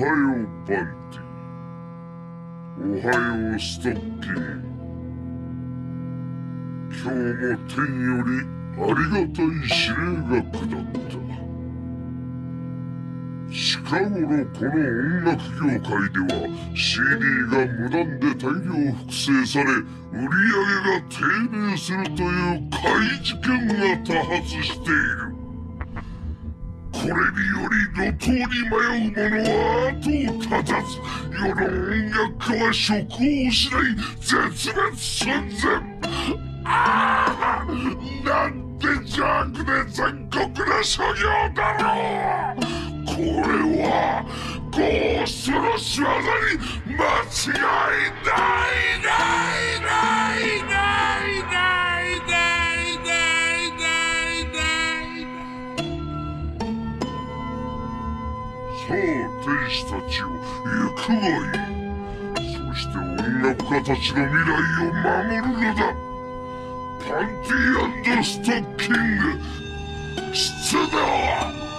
はようパンティおはようストッキング今日も天よりありがたい指令が下った。近頃この音楽業界では CD が無断で大量複製され売り上げが低迷するという怪事件が多発している。これにより路頭に迷う者は後を絶たず世の音楽家は職を失い絶滅寸前ああなんて邪悪で残酷な所業だろうこれはゴーストの仕業に間違いないないないさあ天使たちを行くがい。いそして音楽家たちの未来を守るのだ。パンティストッキング。出動